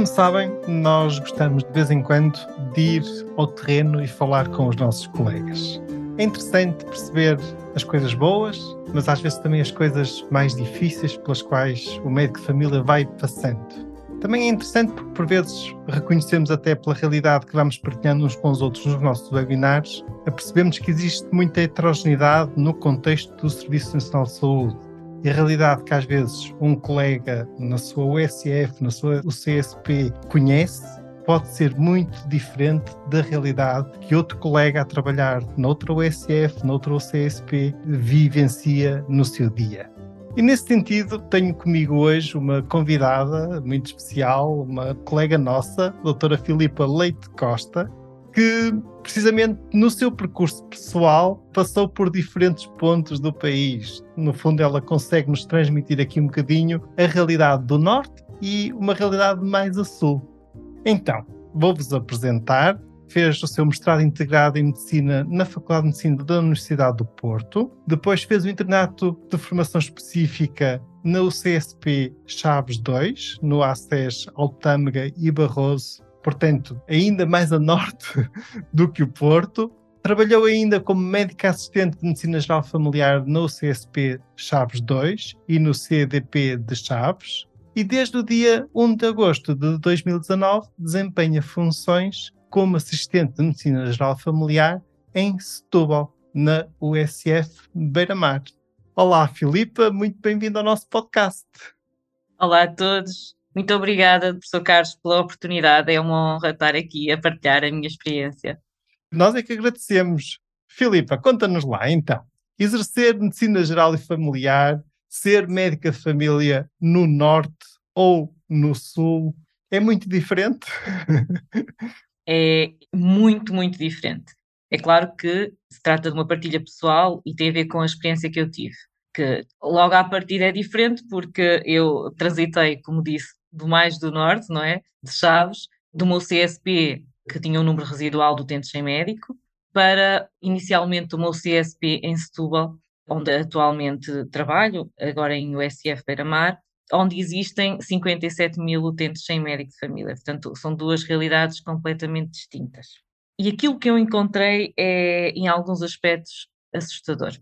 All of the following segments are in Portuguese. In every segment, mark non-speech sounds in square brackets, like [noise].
Como sabem, nós gostamos de vez em quando de ir ao terreno e falar com os nossos colegas. É interessante perceber as coisas boas, mas às vezes também as coisas mais difíceis pelas quais o médico de família vai passando. Também é interessante porque, por vezes, reconhecemos até pela realidade que vamos partilhando uns com os outros nos nossos webinars, percebemos que existe muita heterogeneidade no contexto do Serviço Nacional de Saúde e a realidade que às vezes um colega na sua USF, na sua UCSP conhece, pode ser muito diferente da realidade que outro colega a trabalhar noutra USF, noutra UCSP, vivencia no seu dia. E nesse sentido, tenho comigo hoje uma convidada muito especial, uma colega nossa, a doutora Filipa Leite Costa, que precisamente no seu percurso pessoal passou por diferentes pontos do país. No fundo, ela consegue nos transmitir aqui um bocadinho a realidade do norte e uma realidade mais a sul. Então, vou-vos apresentar. Fez o seu mestrado integrado em Medicina na Faculdade de Medicina da Universidade do Porto. Depois fez o internato de formação específica na UCSP Chaves II, no ACES Altâmega e Barroso, portanto, ainda mais a norte [laughs] do que o Porto. Trabalhou ainda como médica assistente de Medicina Geral Familiar no CSP Chaves 2 e no CDP de Chaves. E desde o dia 1 de agosto de 2019 desempenha funções como assistente de Medicina Geral Familiar em Setúbal, na USF Beira-Mar. Olá, Filipa, muito bem-vindo ao nosso podcast. Olá a todos. Muito obrigada, professor Carlos, pela oportunidade. É uma honra estar aqui a partilhar a minha experiência. Nós é que agradecemos. Filipa, conta-nos lá então. Exercer medicina geral e familiar, ser médica de família no norte ou no sul, é muito diferente? [laughs] é muito, muito diferente. É claro que se trata de uma partilha pessoal e tem a ver com a experiência que eu tive. Que logo à partida é diferente porque eu transitei, como disse, do mais do norte, não é? De Chaves, do meu CSP, que tinha um número residual de utentes sem médico, para inicialmente o meu CSP em Setúbal, onde atualmente trabalho, agora em USF Beira-Mar, onde existem 57 mil utentes sem médico de família. Portanto, são duas realidades completamente distintas. E aquilo que eu encontrei é, em alguns aspectos, assustador.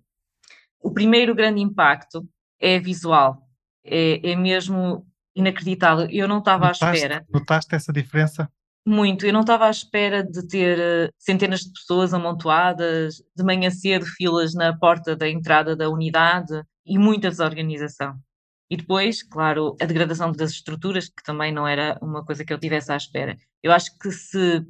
O primeiro grande impacto é visual. É, é mesmo inacreditável. Eu não estava à espera. Notaste essa diferença? Muito. Eu não estava à espera de ter uh, centenas de pessoas amontoadas, de manhã cedo, filas na porta da entrada da unidade e muita desorganização. E depois, claro, a degradação das estruturas, que também não era uma coisa que eu tivesse à espera. Eu acho que se,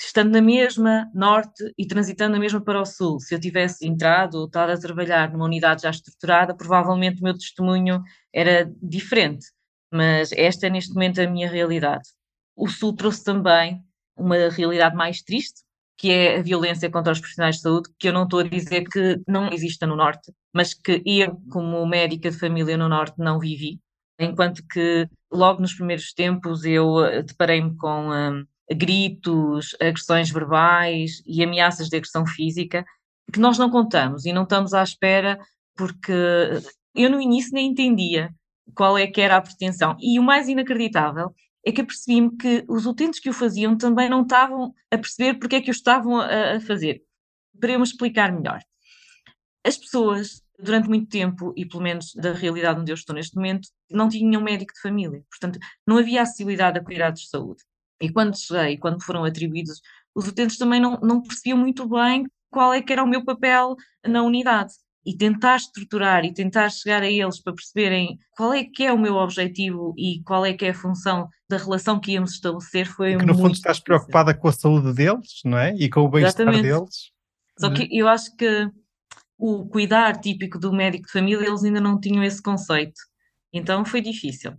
estando na mesma norte e transitando na mesma para o sul, se eu tivesse entrado ou estado a trabalhar numa unidade já estruturada, provavelmente o meu testemunho era diferente mas esta é neste momento a minha realidade. O Sul trouxe também uma realidade mais triste, que é a violência contra os profissionais de saúde, que eu não estou a dizer que não exista no Norte, mas que eu, como médica de família no Norte, não vivi. Enquanto que logo nos primeiros tempos eu eh, deparei-me com um, gritos, agressões verbais e ameaças de agressão física, que nós não contamos e não estamos à espera, porque eu no início nem entendia qual é que era a pretensão. E o mais inacreditável é que apercebi-me que os utentes que o faziam também não estavam a perceber porque é que o estavam a, a fazer. Para eu me explicar melhor. As pessoas, durante muito tempo, e pelo menos da realidade onde eu estou neste momento, não tinham médico de família. Portanto, não havia acessibilidade a cuidados de saúde. E quando cheguei, quando foram atribuídos, os utentes também não, não percebiam muito bem qual é que era o meu papel na unidade e tentar estruturar e tentar chegar a eles para perceberem qual é que é o meu objetivo e qual é que é a função da relação que íamos estabelecer foi e que no fundo estás difícil. preocupada com a saúde deles, não é? E com o bem-estar deles. Só que eu acho que o cuidar típico do médico de família, eles ainda não tinham esse conceito. Então foi difícil.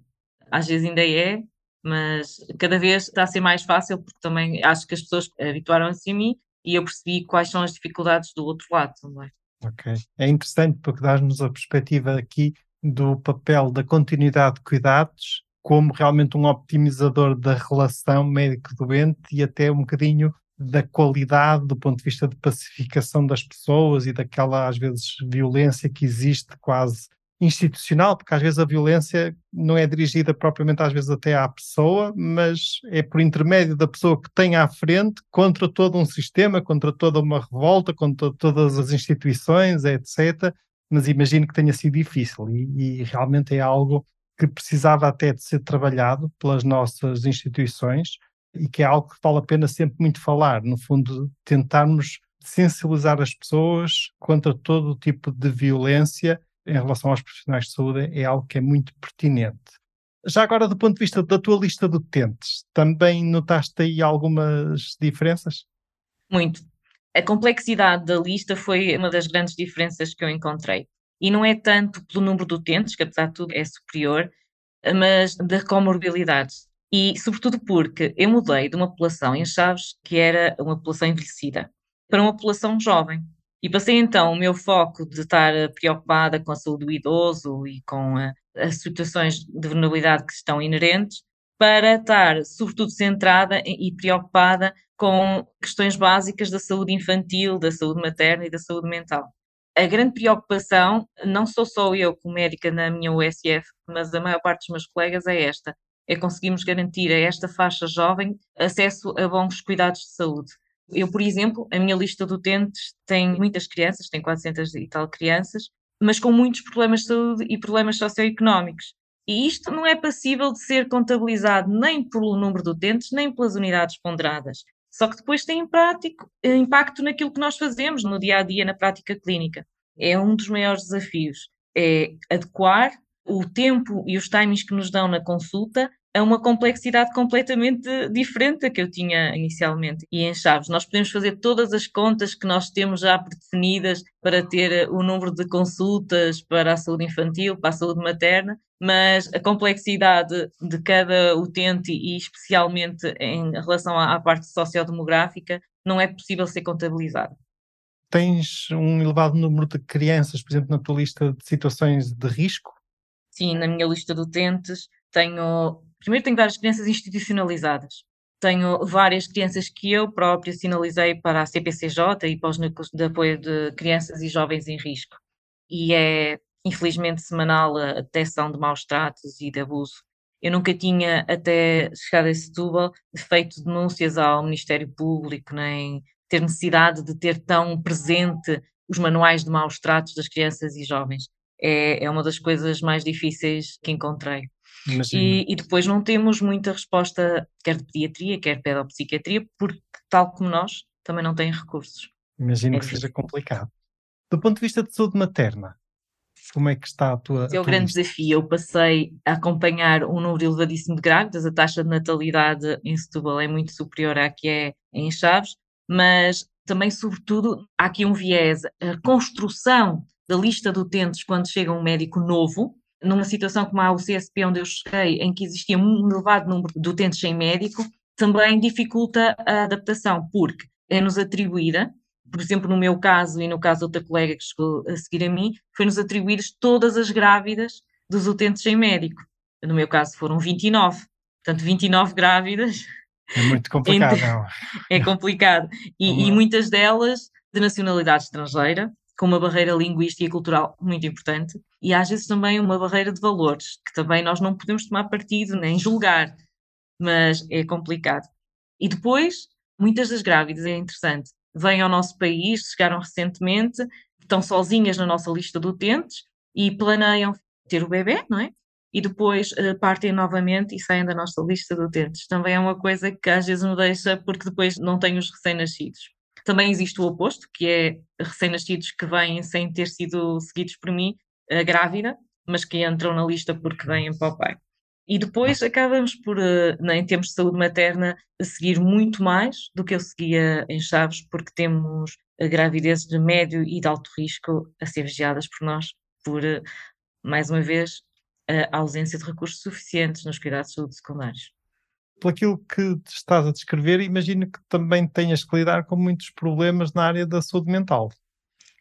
Às vezes ainda é, mas cada vez está a ser mais fácil porque também acho que as pessoas habituaram-se a mim e eu percebi quais são as dificuldades do outro lado também. Ok. É interessante porque dás-nos a perspectiva aqui do papel da continuidade de cuidados como realmente um optimizador da relação médico-doente e até um bocadinho da qualidade do ponto de vista de pacificação das pessoas e daquela, às vezes, violência que existe quase institucional, porque às vezes a violência não é dirigida propriamente, às vezes, até à pessoa, mas é por intermédio da pessoa que tem à frente contra todo um sistema, contra toda uma revolta, contra todas as instituições, etc. Mas imagino que tenha sido difícil e, e realmente é algo que precisava até de ser trabalhado pelas nossas instituições e que é algo que vale a pena sempre muito falar, no fundo, tentarmos sensibilizar as pessoas contra todo o tipo de violência em relação aos profissionais de saúde é algo que é muito pertinente. Já agora, do ponto de vista da tua lista de utentes, também notaste aí algumas diferenças? Muito. A complexidade da lista foi uma das grandes diferenças que eu encontrei. E não é tanto pelo número de utentes, que apesar de tudo é superior, mas da comorbilidade. E sobretudo porque eu mudei de uma população em Chaves, que era uma população envelhecida, para uma população jovem. E passei então o meu foco de estar eh, preocupada com a saúde do idoso e com eh, as situações de vulnerabilidade que estão inerentes, para estar sobretudo centrada e preocupada com questões básicas da saúde infantil, da saúde materna e da saúde mental. A grande preocupação, não sou só eu como médica na minha USF, mas a maior parte dos meus colegas é esta, é conseguirmos garantir a esta faixa jovem acesso a bons cuidados de saúde. Eu, por exemplo, a minha lista de utentes tem muitas crianças, tem 400 e tal crianças, mas com muitos problemas de saúde e problemas socioeconómicos. E isto não é passível de ser contabilizado nem pelo número de utentes, nem pelas unidades ponderadas. Só que depois tem prático, eh, impacto naquilo que nós fazemos no dia a dia, na prática clínica. É um dos maiores desafios. É adequar o tempo e os timings que nos dão na consulta a uma complexidade completamente diferente da que eu tinha inicialmente. E em Chaves, nós podemos fazer todas as contas que nós temos já predefinidas para ter eh, o número de consultas para a saúde infantil, para a saúde materna, mas a complexidade de cada utente e especialmente em relação à, parte sociodemográfica não é possível ser contabilizada. Tens um elevado número de crianças, por exemplo, na tua lista de situações de risco? Sim, na minha lista de utentes tenho Primeiro tenho várias crianças institucionalizadas. Tenho várias crianças que eu própria sinalizei para a CPCJ e para os núcleos de apoio de crianças e jovens em risco. E é, infelizmente, semanal a detecção de maus tratos e de abuso. Eu nunca tinha, até chegar a Setúbal, feito denúncias ao Ministério Público, nem ter necessidade de ter tão presente os manuais de maus tratos das crianças e jovens. É, é uma das coisas mais difíceis que encontrei. E, e, depois não temos muita resposta, quer de pediatria, quer pedopsiquiatria, porque, tal como nós, também não têm recursos. Imagino é que seja complicado. Do ponto de vista de saúde materna, como é que está a tua. É o grande lista? desafio. Eu passei a acompanhar um número elevadíssimo de grávidas, a taxa de natalidade em Setúbal é muito superior à que é em Chaves, mas também, sobretudo, há aqui um viés. A construção da lista de utentes quando chega um médico novo, numa situação como a UCSP, onde eu cheguei, em que existia um elevado número de utentes sem médico, também dificulta a adaptação, porque é-nos atribuída, por exemplo, no meu caso e no caso de outra colega que chegou a seguir a mim, foi-nos atribuídas todas as grávidas dos utentes sem médico. No meu caso foram 29, portanto 29 grávidas. É muito complicado. [laughs] é complicado. E, e muitas delas de nacionalidade estrangeira, com uma barreira linguística e cultural muito importante, e às vezes também uma barreira de valores, que também nós não podemos tomar partido nem julgar, mas é complicado. E depois, muitas das grávidas, é interessante, vêm ao nosso país, chegaram recentemente, estão sozinhas na nossa lista de utentes e planeiam ter o bebê, não é? E depois uh, partem novamente e saem da nossa lista de utentes. Também é uma coisa que às vezes me deixa, porque depois não tenho os recém-nascidos. Também existe o oposto, que é recém-nascidos que vêm sem ter sido seguidos por mim, grávida, mas que entram na lista porque vêm para o pai. E depois acabamos por, uh, em termos de saúde materna, seguir muito mais do que eu seguia em Chaves, porque temos uh, gravidezes de médio e de alto risco a ser vigiadas por nós, por, mais uma vez, a ausência de recursos suficientes nos cuidados de saúde secundários. Por aquilo que estás a descrever, imagino que também tenhas que lidar com muitos problemas na área da saúde mental.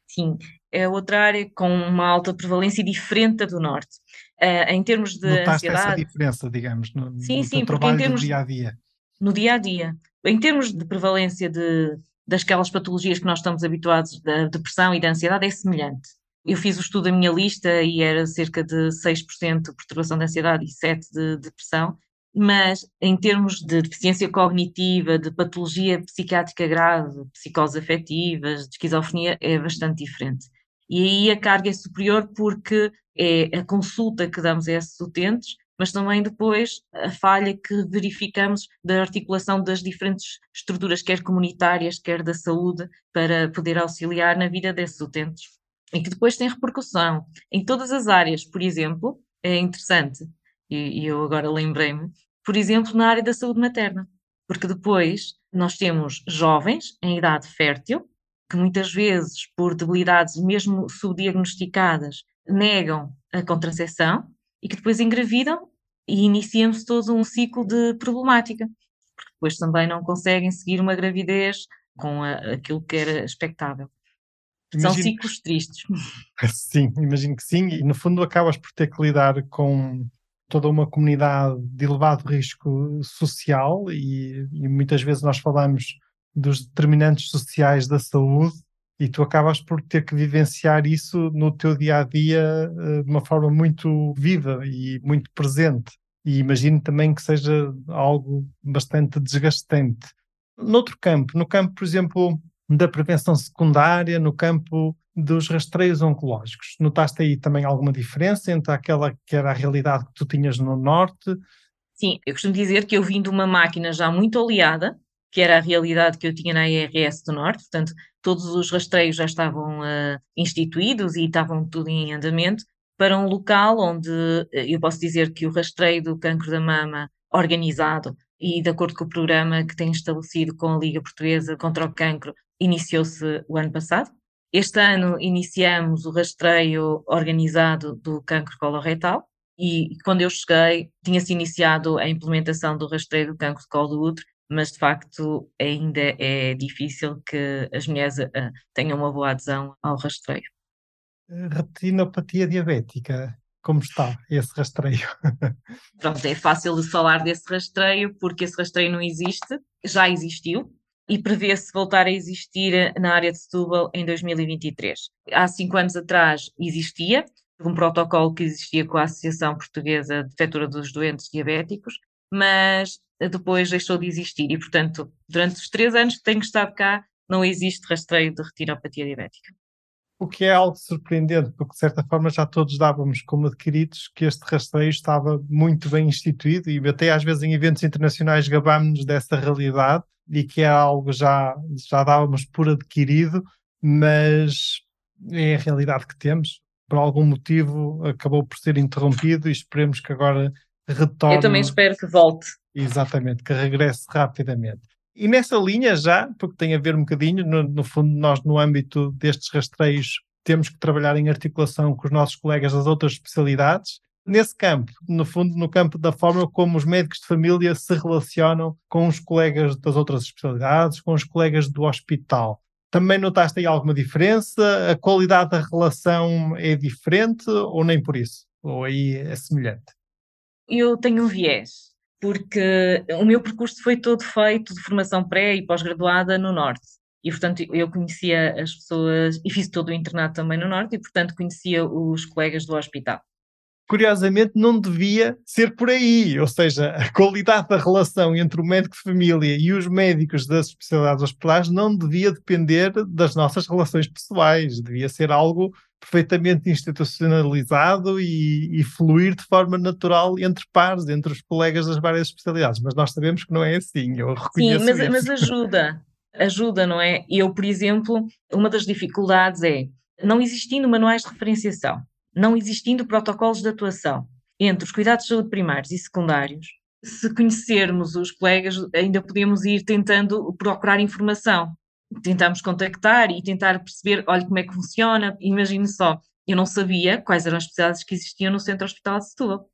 Sim, é outra área com uma alta prevalência diferente da do Norte. Uh, em termos de Notaste ansiedade... essa diferença, digamos, no, sim, no sim, trabalho termos, do dia a dia. No dia a dia. Em termos de prevalência de, dasquelas patologias que nós estamos habituados, da depressão e da ansiedade, é semelhante. Eu fiz o estudo da minha lista e era cerca de 6% de perturbação de ansiedade e 7% de depressão, mas em termos de deficiência cognitiva, de patologia psiquiátrica grave, psicoses afetivas, de esquizofrenia, é bastante diferente. E aí a carga é superior porque é a consulta que damos a esses utentes, mas também depois a falha que verificamos da articulação das diferentes estruturas, quer comunitárias, quer da saúde, para poder auxiliar na vida desses utentes. E que depois tem repercussão em todas as áreas, por exemplo, é interessante, e eu agora lembrei-me, por exemplo, na área da saúde materna, porque depois nós temos jovens em idade fértil, que muitas vezes, por debilidades mesmo subdiagnosticadas, negam a contracepção e que depois engravidam e iniciamos todo um ciclo de problemática, porque depois também não conseguem seguir uma gravidez com a, aquilo que era expectável. Imagino São ciclos tristes. [laughs] Sim, imagino que sim, e no fundo acabas por ter que lidar com toda uma comunidade de elevado risco social e, e muitas vezes nós falamos dos determinantes sociais da saúde e tu acabas por ter que vivenciar isso no teu dia a dia de uma forma muito viva e muito presente. E imagino também que seja algo bastante desgastante. Noutro campo, no campo, por exemplo, da prevenção secundária, no campo dos rastreios oncológicos, notaste aí também alguma diferença entre aquela que era a realidade que tu tinhas no Norte? Sim, eu costumo dizer que eu vim de uma máquina já muito oleada, que era a realidade que eu tinha na IRS do Norte, portanto, todos os rastreios já estavam uh, instituídos e estavam tudo em andamento, para um local onde uh, eu posso dizer que o rastreio do cancro da mama organizado e de acordo com o programa que tem estabelecido com a Liga Portuguesa contra o Cancro, iniciou-se o ano passado. Este ano iniciamos o rastreio organizado do cancro coloretal e quando eu cheguei tinha-se iniciado a implementação do rastreio do cancro de colo do útero mas de facto ainda é difícil que as mulheres uh, tenham uma boa adesão ao rastreio. Retinopatia diabética, como está esse rastreio? [laughs] Pronto, é fácil de falar desse rastreio porque esse rastreio não existe, já existiu e prevê-se voltar a existir na área de Setúbal em 2023. Há cinco anos atrás existia, um protocolo que existia com a Associação Portuguesa de Defetura dos Doentes Diabéticos, mas depois deixou de existir e, portanto, durante os três anos que tenho estado cá, não existe rastreio de retinopatia diabética. O que é algo surpreendente, porque de certa forma já todos dávamos como adquiridos que este rastreio estava muito bem instituído e até às vezes em eventos internacionais gabámos-nos dessa realidade e que é algo já, já dávamos por adquirido, mas é a realidade que temos. Por algum motivo acabou por ser interrompido e esperemos que agora retorne. Eu também espero que volte. Exatamente, que regresse rapidamente. E nessa linha já, porque tem a ver um bocadinho, no, no, fundo, nós no âmbito destes rastreios temos que trabalhar em articulação com os nossos colegas das outras especialidades. Nesse campo, no fundo, no campo da forma como os médicos de família se relacionam com os colegas das outras especialidades, com os colegas do hospital. Também notaste aí alguma diferença? A qualidade da relação é diferente ou nem por isso? Ou aí é semelhante? Eu tenho um viés porque o meu percurso foi todo feito de formação pré e pós-graduada no Norte. E, portanto, eu conhecia as pessoas e fiz todo o internato também no Norte e, portanto, conhecia os colegas do hospital. Curiosamente, não devia ser por aí, ou seja, a qualidade da relação entre o médico de família e os médicos das especialidades hospitalares não devia depender das nossas relações pessoais, devia ser algo perfeitamente institucionalizado e, e, fluir de forma natural entre pares, entre os colegas das várias especialidades. Mas nós sabemos que não é assim, eu reconheço Sim, mas, isso. mas ajuda, ajuda, não é? Eu, por exemplo, uma das dificuldades é não existindo manuais de referenciação, não existindo protocolos de atuação entre os cuidados de saúde primários e secundários, se conhecermos os colegas, ainda podemos ir tentando procurar informação tentámos contactar e tentar perceber, olha como é que funciona, imagine só, eu não sabia quais eram as especialidades que existiam no Centro Hospital de Setúbal.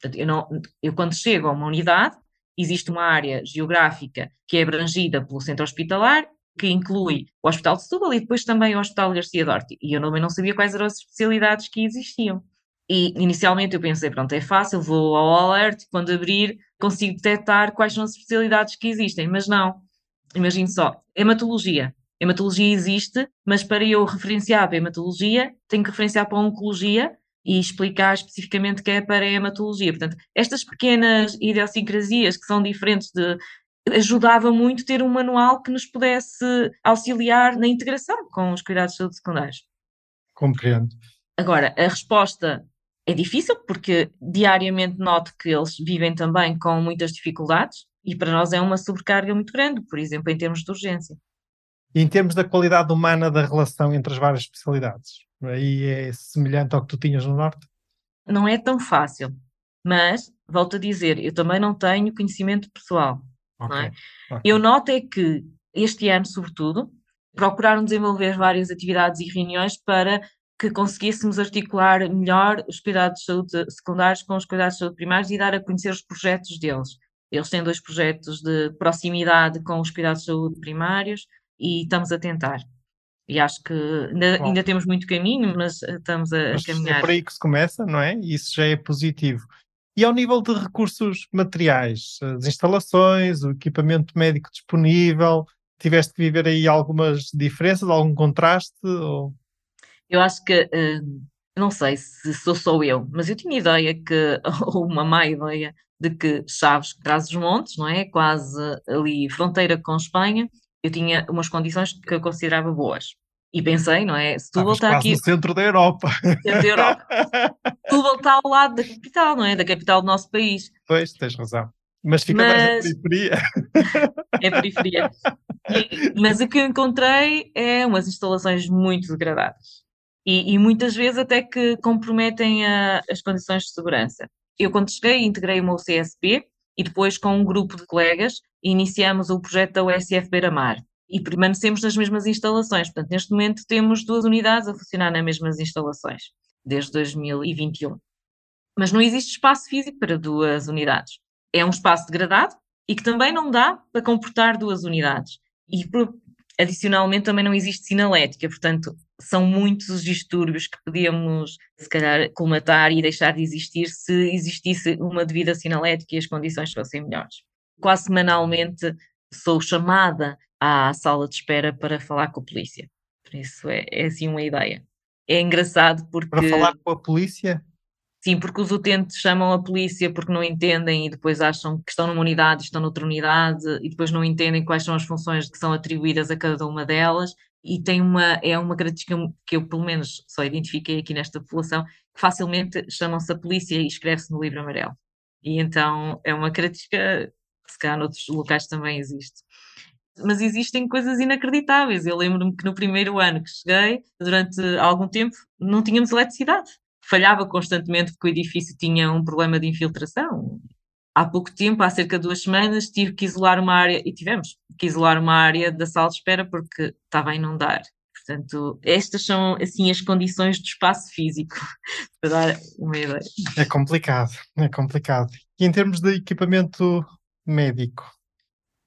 Portanto, eu, não, eu quando chego a uma unidade existe uma área geográfica que é abrangida pelo centro hospitalar, que inclui o Hospital de Setúbal e depois também o Hospital Garcia Dorti. E eu também não sabia quais eram as especialidades que existiam. E inicialmente eu pensei, pronto, é fácil, vou ao alert, quando abrir consigo detectar quais são as especialidades que existem, mas não. Imagine só, hematologia. Hematologia existe, mas para eu referenciar para hematologia, tenho que referenciar para a oncologia e explicar especificamente que é para a hematologia. Portanto, estas pequenas idiosincrasias que são diferentes de. Ajudava muito ter um manual que nos pudesse auxiliar na integração com os cuidados de saúde secundários. Compreendo. Agora, a resposta é difícil porque diariamente noto que eles vivem também com muitas dificuldades e para nós é uma sobrecarga muito grande, por exemplo, em termos de urgência. E em termos da qualidade humana da relação entre as várias especialidades? Aí é semelhante ao que tu tinhas no Norte? Não é tão fácil, mas, volto a dizer, eu também não tenho conhecimento pessoal. Okay. É? Okay. Eu noto é que este ano, sobretudo, procuraram desenvolver várias atividades e reuniões para que conseguíssemos articular melhor os cuidados de saúde secundários com os cuidados de saúde primários e dar a conhecer os projetos deles. Eles têm dois projetos de proximidade com os cuidados de saúde primários e estamos a tentar. E acho que ainda, ainda temos muito caminho, mas eh, estamos a, mas a caminhar. É por aí que se começa, não é? Isso já é positivo. E ao nível de recursos materiais, as instalações, o equipamento médico disponível, tiveste que viver aí algumas diferenças, algum contraste? Ou... Eu acho que, uh, não sei se sou só eu, mas eu tinha ideia que, [laughs] ou uma má ideia, de que Chaves, traz os montes, não é? Quase ali fronteira com Espanha, eu tinha umas condições que eu considerava boas. E pensei, não é? Setúbal está aqui. no centro da Europa. Centro da Europa. [laughs] Setúbal está ao lado da capital, não é? Da capital do nosso país. Pois, tens razão. Mas fica mas... mais na periferia. É periferia. E, mas o que eu encontrei é umas instalações muito degradadas. E, e muitas vezes até que comprometem a, as condições de segurança. Eu, quando cheguei, integrei uma UCSP e depois, com um grupo de colegas, iniciamos o projeto da USF Beira-Mar e permanecemos nas mesmas instalações. Portanto, neste momento temos duas unidades a funcionar nas mesmas instalações, desde 2021. Mas não existe espaço físico para duas unidades. É um espaço degradado e que também não dá para comportar duas unidades. E, adicionalmente, também não existe sinalética, portanto, são muitos os distúrbios que podíamos, se calhar, colmatar e deixar de existir se existisse uma devida sinalética e as condições fossem melhores. Quase semanalmente sou chamada à sala de espera para falar com a polícia. Por isso é, é assim uma ideia. É engraçado porque. Para falar com a polícia? Sim, porque os utentes chamam a polícia porque não entendem e depois acham que estão numa unidade e estão noutra unidade e depois não entendem quais são as funções que são atribuídas a cada uma delas e tem uma, é uma característica que eu pelo menos só identifiquei aqui nesta população, que facilmente chamam-se a polícia e escreve-se no livro amarelo. E então é uma característica que se calhar noutros locais também existe. Mas existem coisas inacreditáveis. Eu lembro-me que no primeiro ano que cheguei, durante algum tempo, não tínhamos eletricidade falhava constantemente porque o edifício tinha um problema de infiltração. Há pouco tempo, há cerca de duas semanas, tive que isolar uma área, e tivemos que isolar uma área da sala de espera porque estava a inundar. Portanto, estas são assim as condições do espaço físico, [laughs] para dar uma ideia. É complicado, é complicado. E em termos de equipamento médico?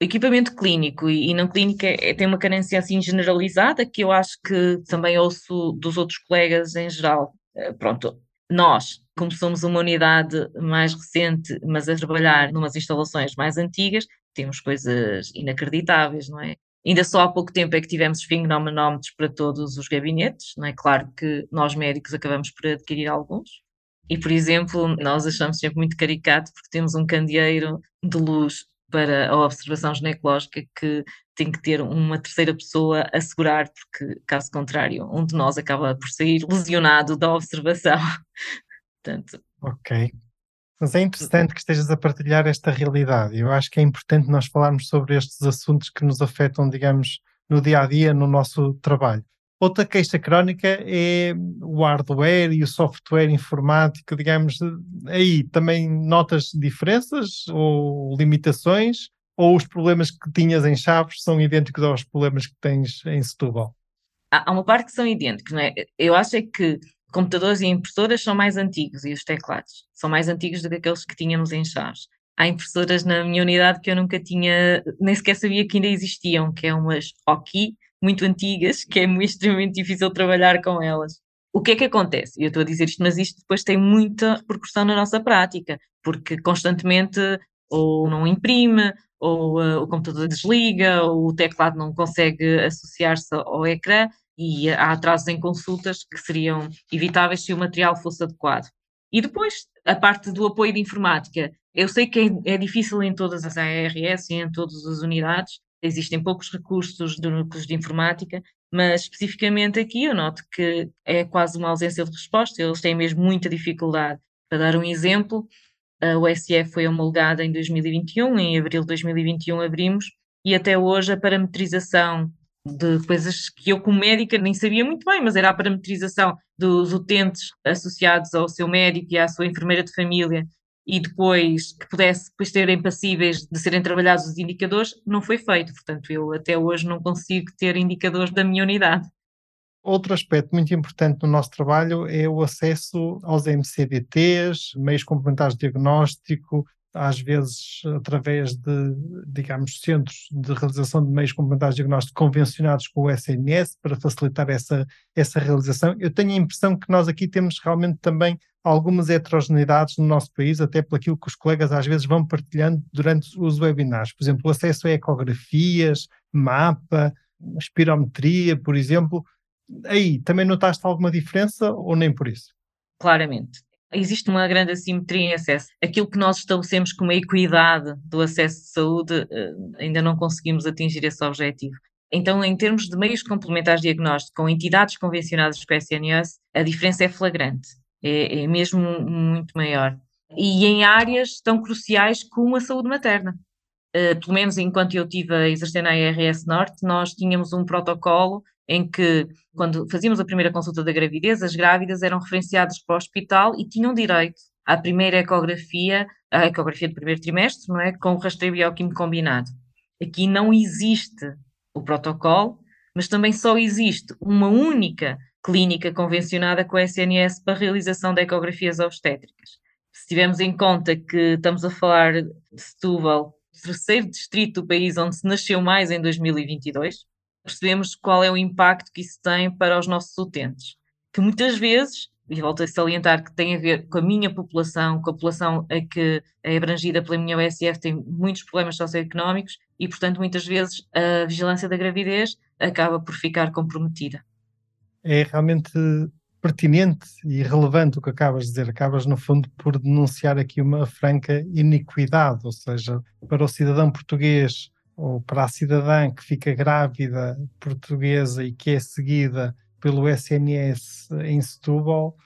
Equipamento clínico e, e não clínico é, tem uma carência assim generalizada que eu acho que também ouço dos outros colegas em geral. Eh, pronto, nós, como somos uma unidade mais recente, mas a trabalhar numas instalações mais antigas, temos coisas inacreditáveis, não é? Ainda só há pouco tempo é que tivemos esfingnomanómetros para todos os gabinetes, não é? Claro que nós médicos acabamos por adquirir alguns. E, por exemplo, nós achamos sempre muito caricato porque temos um candeeiro de luz para a observação ginecológica que tem que ter uma terceira pessoa a segurar, porque caso contrário, um de nós acaba por sair lesionado da observação. [laughs] Portanto. Ok. Mas é interessante que estejas a partilhar esta realidade. Eu acho que é importante nós falarmos sobre estes assuntos que nos afetam, digamos, no dia a dia, no nosso trabalho. Outra queixa crónica é o hardware e o software informático, digamos, aí também notas diferenças ou limitações ou os problemas que tinhas em Chaves são idênticos aos problemas que tens em Setúbal? Há uma parte que são idênticos, não é? Eu acho é que computadores e impressoras são mais antigos e os teclados são mais antigos do que aqueles que tínhamos em Chaves. há impressoras na minha unidade que eu nunca tinha, nem sequer sabia que ainda existiam, que é umas Oki muito antigas, que é extremamente difícil trabalhar com elas. O que é que acontece? Eu estou a dizer isto, mas isto depois tem muita repercussão na nossa prática, porque constantemente ou não imprime, ou uh, o computador desliga, ou o teclado não consegue associar-se ao ecrã, e há atrasos em consultas que seriam evitáveis se o material fosse adequado. E depois, a parte do apoio de informática. Eu sei que é, é difícil em todas as ARS e em todas as unidades, existem poucos recursos de núcleos de informática, mas especificamente aqui eu noto que é quase uma ausência de resposta, eles têm mesmo muita dificuldade. Para dar um exemplo, a USF foi homologada em 2021, em abril de 2021 abrimos, e até hoje a parametrização de coisas que eu, como médica, nem sabia muito bem, mas era a parametrização dos utentes associados ao seu médico e à sua enfermeira de família e depois que pudesse depois serem passíveis de serem trabalhados os indicadores, não foi feito. Portanto, eu até hoje não consigo ter indicadores da minha unidade. Outro aspecto muito importante no nosso trabalho é o acesso aos MCDTs, meios complementares de diagnóstico, às vezes através de, digamos, centros de realização de meios complementares de diagnóstico convencionados com o SNS para facilitar essa, essa realização. Eu tenho a impressão que nós aqui temos realmente também algumas heterogeneidades no nosso país, até por aquilo que os colegas às vezes vão partilhando durante os webinars. Por exemplo, o acesso a ecografias, mapa, espirometria, por exemplo. Aí, também notaste alguma diferença ou nem por isso? Claramente existe uma grande assimetria em acesso. Aquilo que nós estabelecemos como a equidade do acesso de saúde, eh, ainda não conseguimos atingir esse objetivo. Então, em termos de meios complementares de diagnóstico com entidades convencionadas com o SNS, a diferença é flagrante, é, é mesmo muito maior. E em áreas tão cruciais como a saúde materna. Uh, pelo menos enquanto eu estive a exercer na IRS Norte, nós tínhamos um protocolo em que, quando fazíamos a primeira consulta da gravidez, as grávidas eram referenciadas para o hospital e tinham direito à primeira ecografia, a ecografia do primeiro trimestre, não é? Com o rastreio bioquímico combinado. Aqui não existe o protocolo, mas também só existe uma única clínica convencionada com a SNS para a realização de ecografias obstétricas. Se tivermos em conta que estamos a falar de Setúbal, terceiro distrito do país onde se nasceu mais em 2022, percebemos qual é o impacto que isso tem para os nossos utentes. Que muitas vezes, e volto a salientar que tem a ver com a minha população, com a população a que é abrangida pela minha USF, tem muitos problemas socioeconómicos e, portanto, muitas vezes a vigilância da gravidez acaba por ficar comprometida. É realmente pertinente e relevante o que acabas de dizer. Acabas, no fundo, por denunciar aqui uma franca iniquidade, ou seja, para o cidadão português ou para a cidadã que fica grávida portuguesa e que é seguida pelo SNS em Setúbal,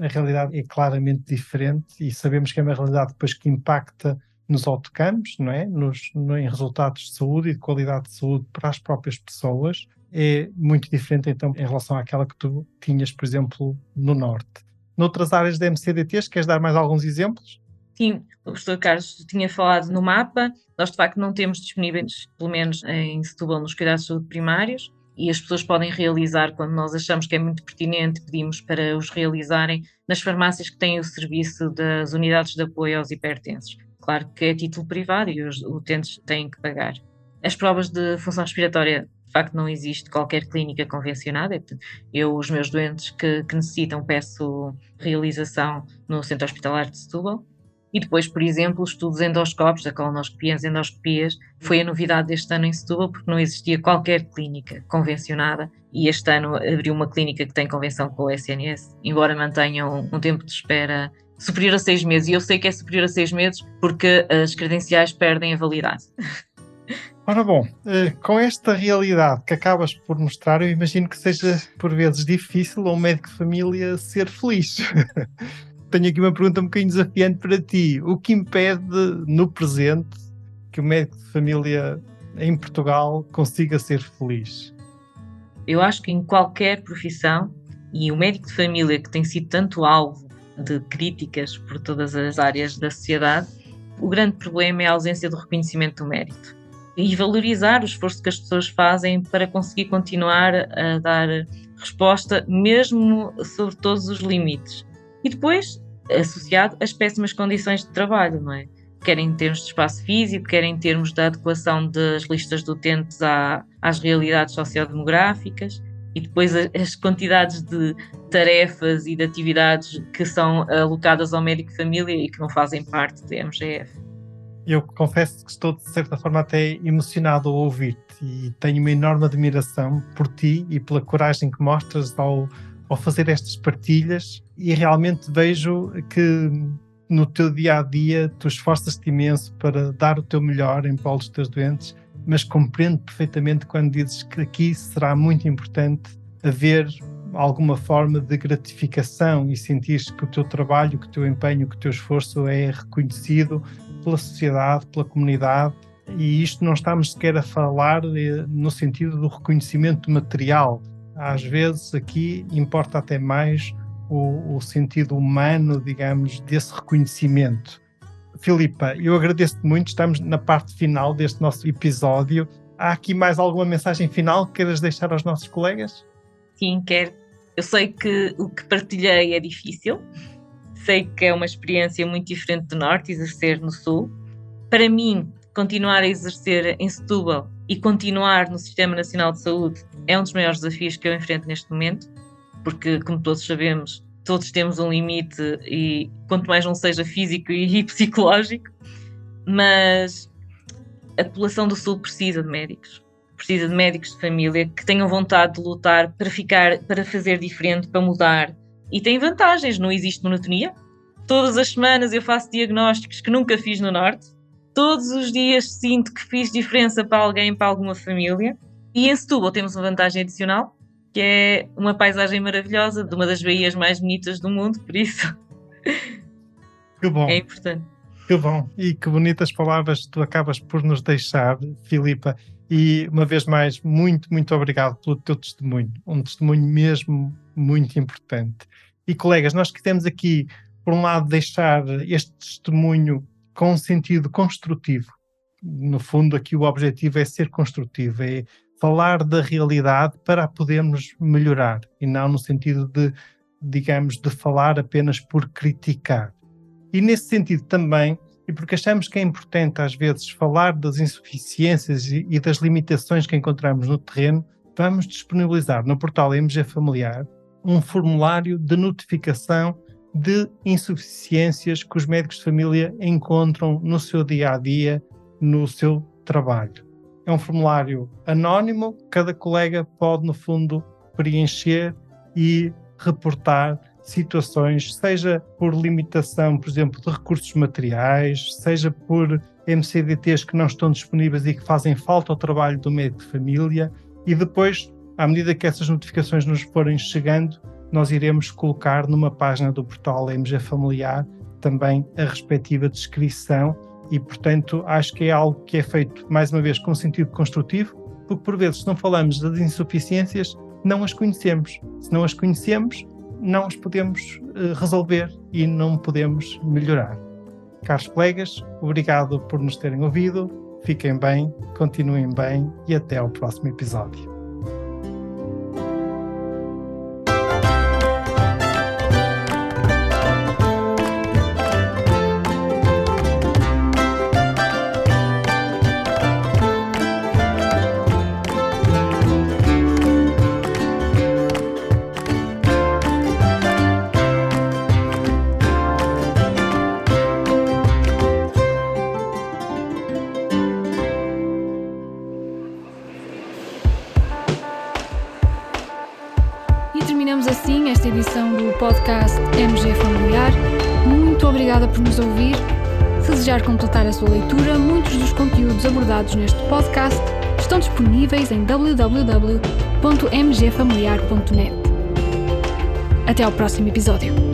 a realidade é claramente diferente e sabemos que é uma realidade depois que impacta nos autocampos, não é? Nos, no, em resultados de saúde e de qualidade de saúde para as próprias pessoas, é muito diferente então em relação àquela que tu tinhas, por exemplo, no Norte. Noutras áreas da MCDTs, queres dar mais alguns exemplos? Sim, o professor Carlos tinha falado no mapa, nós de facto não temos disponíveis, pelo menos em Setúbal, nos cuidados de saúde primários, e as pessoas podem realizar quando nós achamos que é muito pertinente, pedimos para os realizarem nas farmácias que têm o serviço das unidades de apoio aos hipertensos. Claro que é título privado e os utentes têm que pagar. As provas de função respiratória, de facto, não existe qualquer clínica convencionada. Eu, os meus doentes que, que necessitam, peço realização no Centro Hospitalar de Setúbal e depois, por exemplo, os estudos endoscópicos, a colonoscopia as endoscopias, foi a novidade deste ano em Setúbal, porque não existia qualquer clínica convencionada e este ano abriu uma clínica que tem convenção com o SNS, embora mantenham um tempo de espera superior a seis meses. E eu sei que é superior a seis meses porque as credenciais perdem a validade. [laughs] Ora bom, eh, com esta realidade que acabas por mostrar, eu imagino que seja por vezes difícil a um médico de família ser feliz. [laughs] tenho aqui uma pergunta um bocadinho desafiante para ti. O que impede, no presente, que o médico de família em Portugal consiga ser feliz? Eu acho que em qualquer profissão, e o médico de família que tem sido tanto alvo de críticas por todas as áreas da sociedade, o grande problema é a ausência do reconhecimento do mérito. E valorizar o esforço que as pessoas fazem para conseguir continuar a dar resposta, mesmo sobre todos os limites. E depois, associado às péssimas condições de trabalho, não é? quer em termos de espaço físico, quer em termos da adequação das listas de utentes à, às realidades sociodemográficas e depois as quantidades de tarefas e de atividades que são alocadas ao médico família e que não fazem parte da MGF. Eu confesso que estou, de certa forma, até emocionado ao ouvir-te e tenho uma enorme admiração por ti e pela coragem que mostras ao, ao fazer estas partilhas e realmente vejo que no teu dia a dia tu esforças-te imenso para dar o teu melhor em prol dos teus doentes mas compreendo perfeitamente quando dizes que aqui será muito importante haver alguma forma de gratificação e sentir que o teu trabalho, que o teu empenho, que o teu esforço é reconhecido pela sociedade, pela comunidade. E isto não estamos sequer a falar eh, no sentido do reconhecimento material. Às vezes aqui importa até mais o, o sentido humano, digamos, desse reconhecimento. Filipa, eu agradeço-te muito. Estamos na parte final deste nosso episódio. Há aqui mais alguma mensagem final que queiras deixar aos nossos colegas? Sim, quero. Eu sei que o que partilhei é difícil. Sei que é uma experiência muito diferente do Norte, exercer no Sul. Para mim, continuar a exercer em Setúbal e continuar no Sistema Nacional de Saúde é um dos maiores desafios que eu enfrento neste momento, porque, como todos sabemos, todos temos um limite e quanto mais não seja físico e, [laughs] psicológico, mas a população do Sul precisa de médicos, precisa de médicos de família que tenham vontade de lutar para ficar, para fazer diferente, para mudar. E tem vantagens, não existe monotonia. Todas as semanas eu faço diagnósticos que nunca fiz no Norte. Todos os dias sinto que fiz diferença para alguém, para alguma família. E em Setúbal temos uma vantagem adicional, que é uma paisagem maravilhosa de uma das baías mais bonitas do mundo, por isso. Que bom. É importante. Que bom. E que bonitas palavras tu acabas por nos deixar, Filipa. E uma vez mais, muito, muito obrigado pelo teu testemunho. Um testemunho mesmo muito importante. E colegas, nós queremos aqui, por um lado, deixar este testemunho com um sentido construtivo. No fundo, aqui o objetivo é ser construtivo, é falar da realidade para a podermos melhorar e não no sentido de, digamos, de falar apenas por criticar. E nesse sentido também, e porque achamos que é importante às vezes falar das insuficiências e, e das limitações que encontramos no terreno, vamos disponibilizar no portal MG Familiar um formulário de notificação de insuficiências que os médicos de família encontram no seu dia a dia, no seu trabalho. É um formulário anónimo, cada colega pode, no fundo, preencher e reportar situações, seja por limitação, por exemplo, de recursos materiais, seja por MCDTs que não estão disponíveis e que fazem falta ao trabalho do médico de família, e depois, à medida que essas notificações nos forem chegando, nós iremos colocar numa página do portal MG Familiar também a respectiva descrição e, portanto, acho que é algo que é feito, mais uma vez, com sentido construtivo, porque por vezes, se não falamos das insuficiências, não as conhecemos. Se não as conhecemos, não as podemos uh, resolver e não podemos melhorar. Caros colegas, obrigado por nos terem ouvido. Fiquem bem, continuem bem e até ao próximo episódio. Completar a sua leitura, muitos dos conteúdos abordados neste podcast estão disponíveis em www.mgfamiliar.net. Até ao próximo episódio.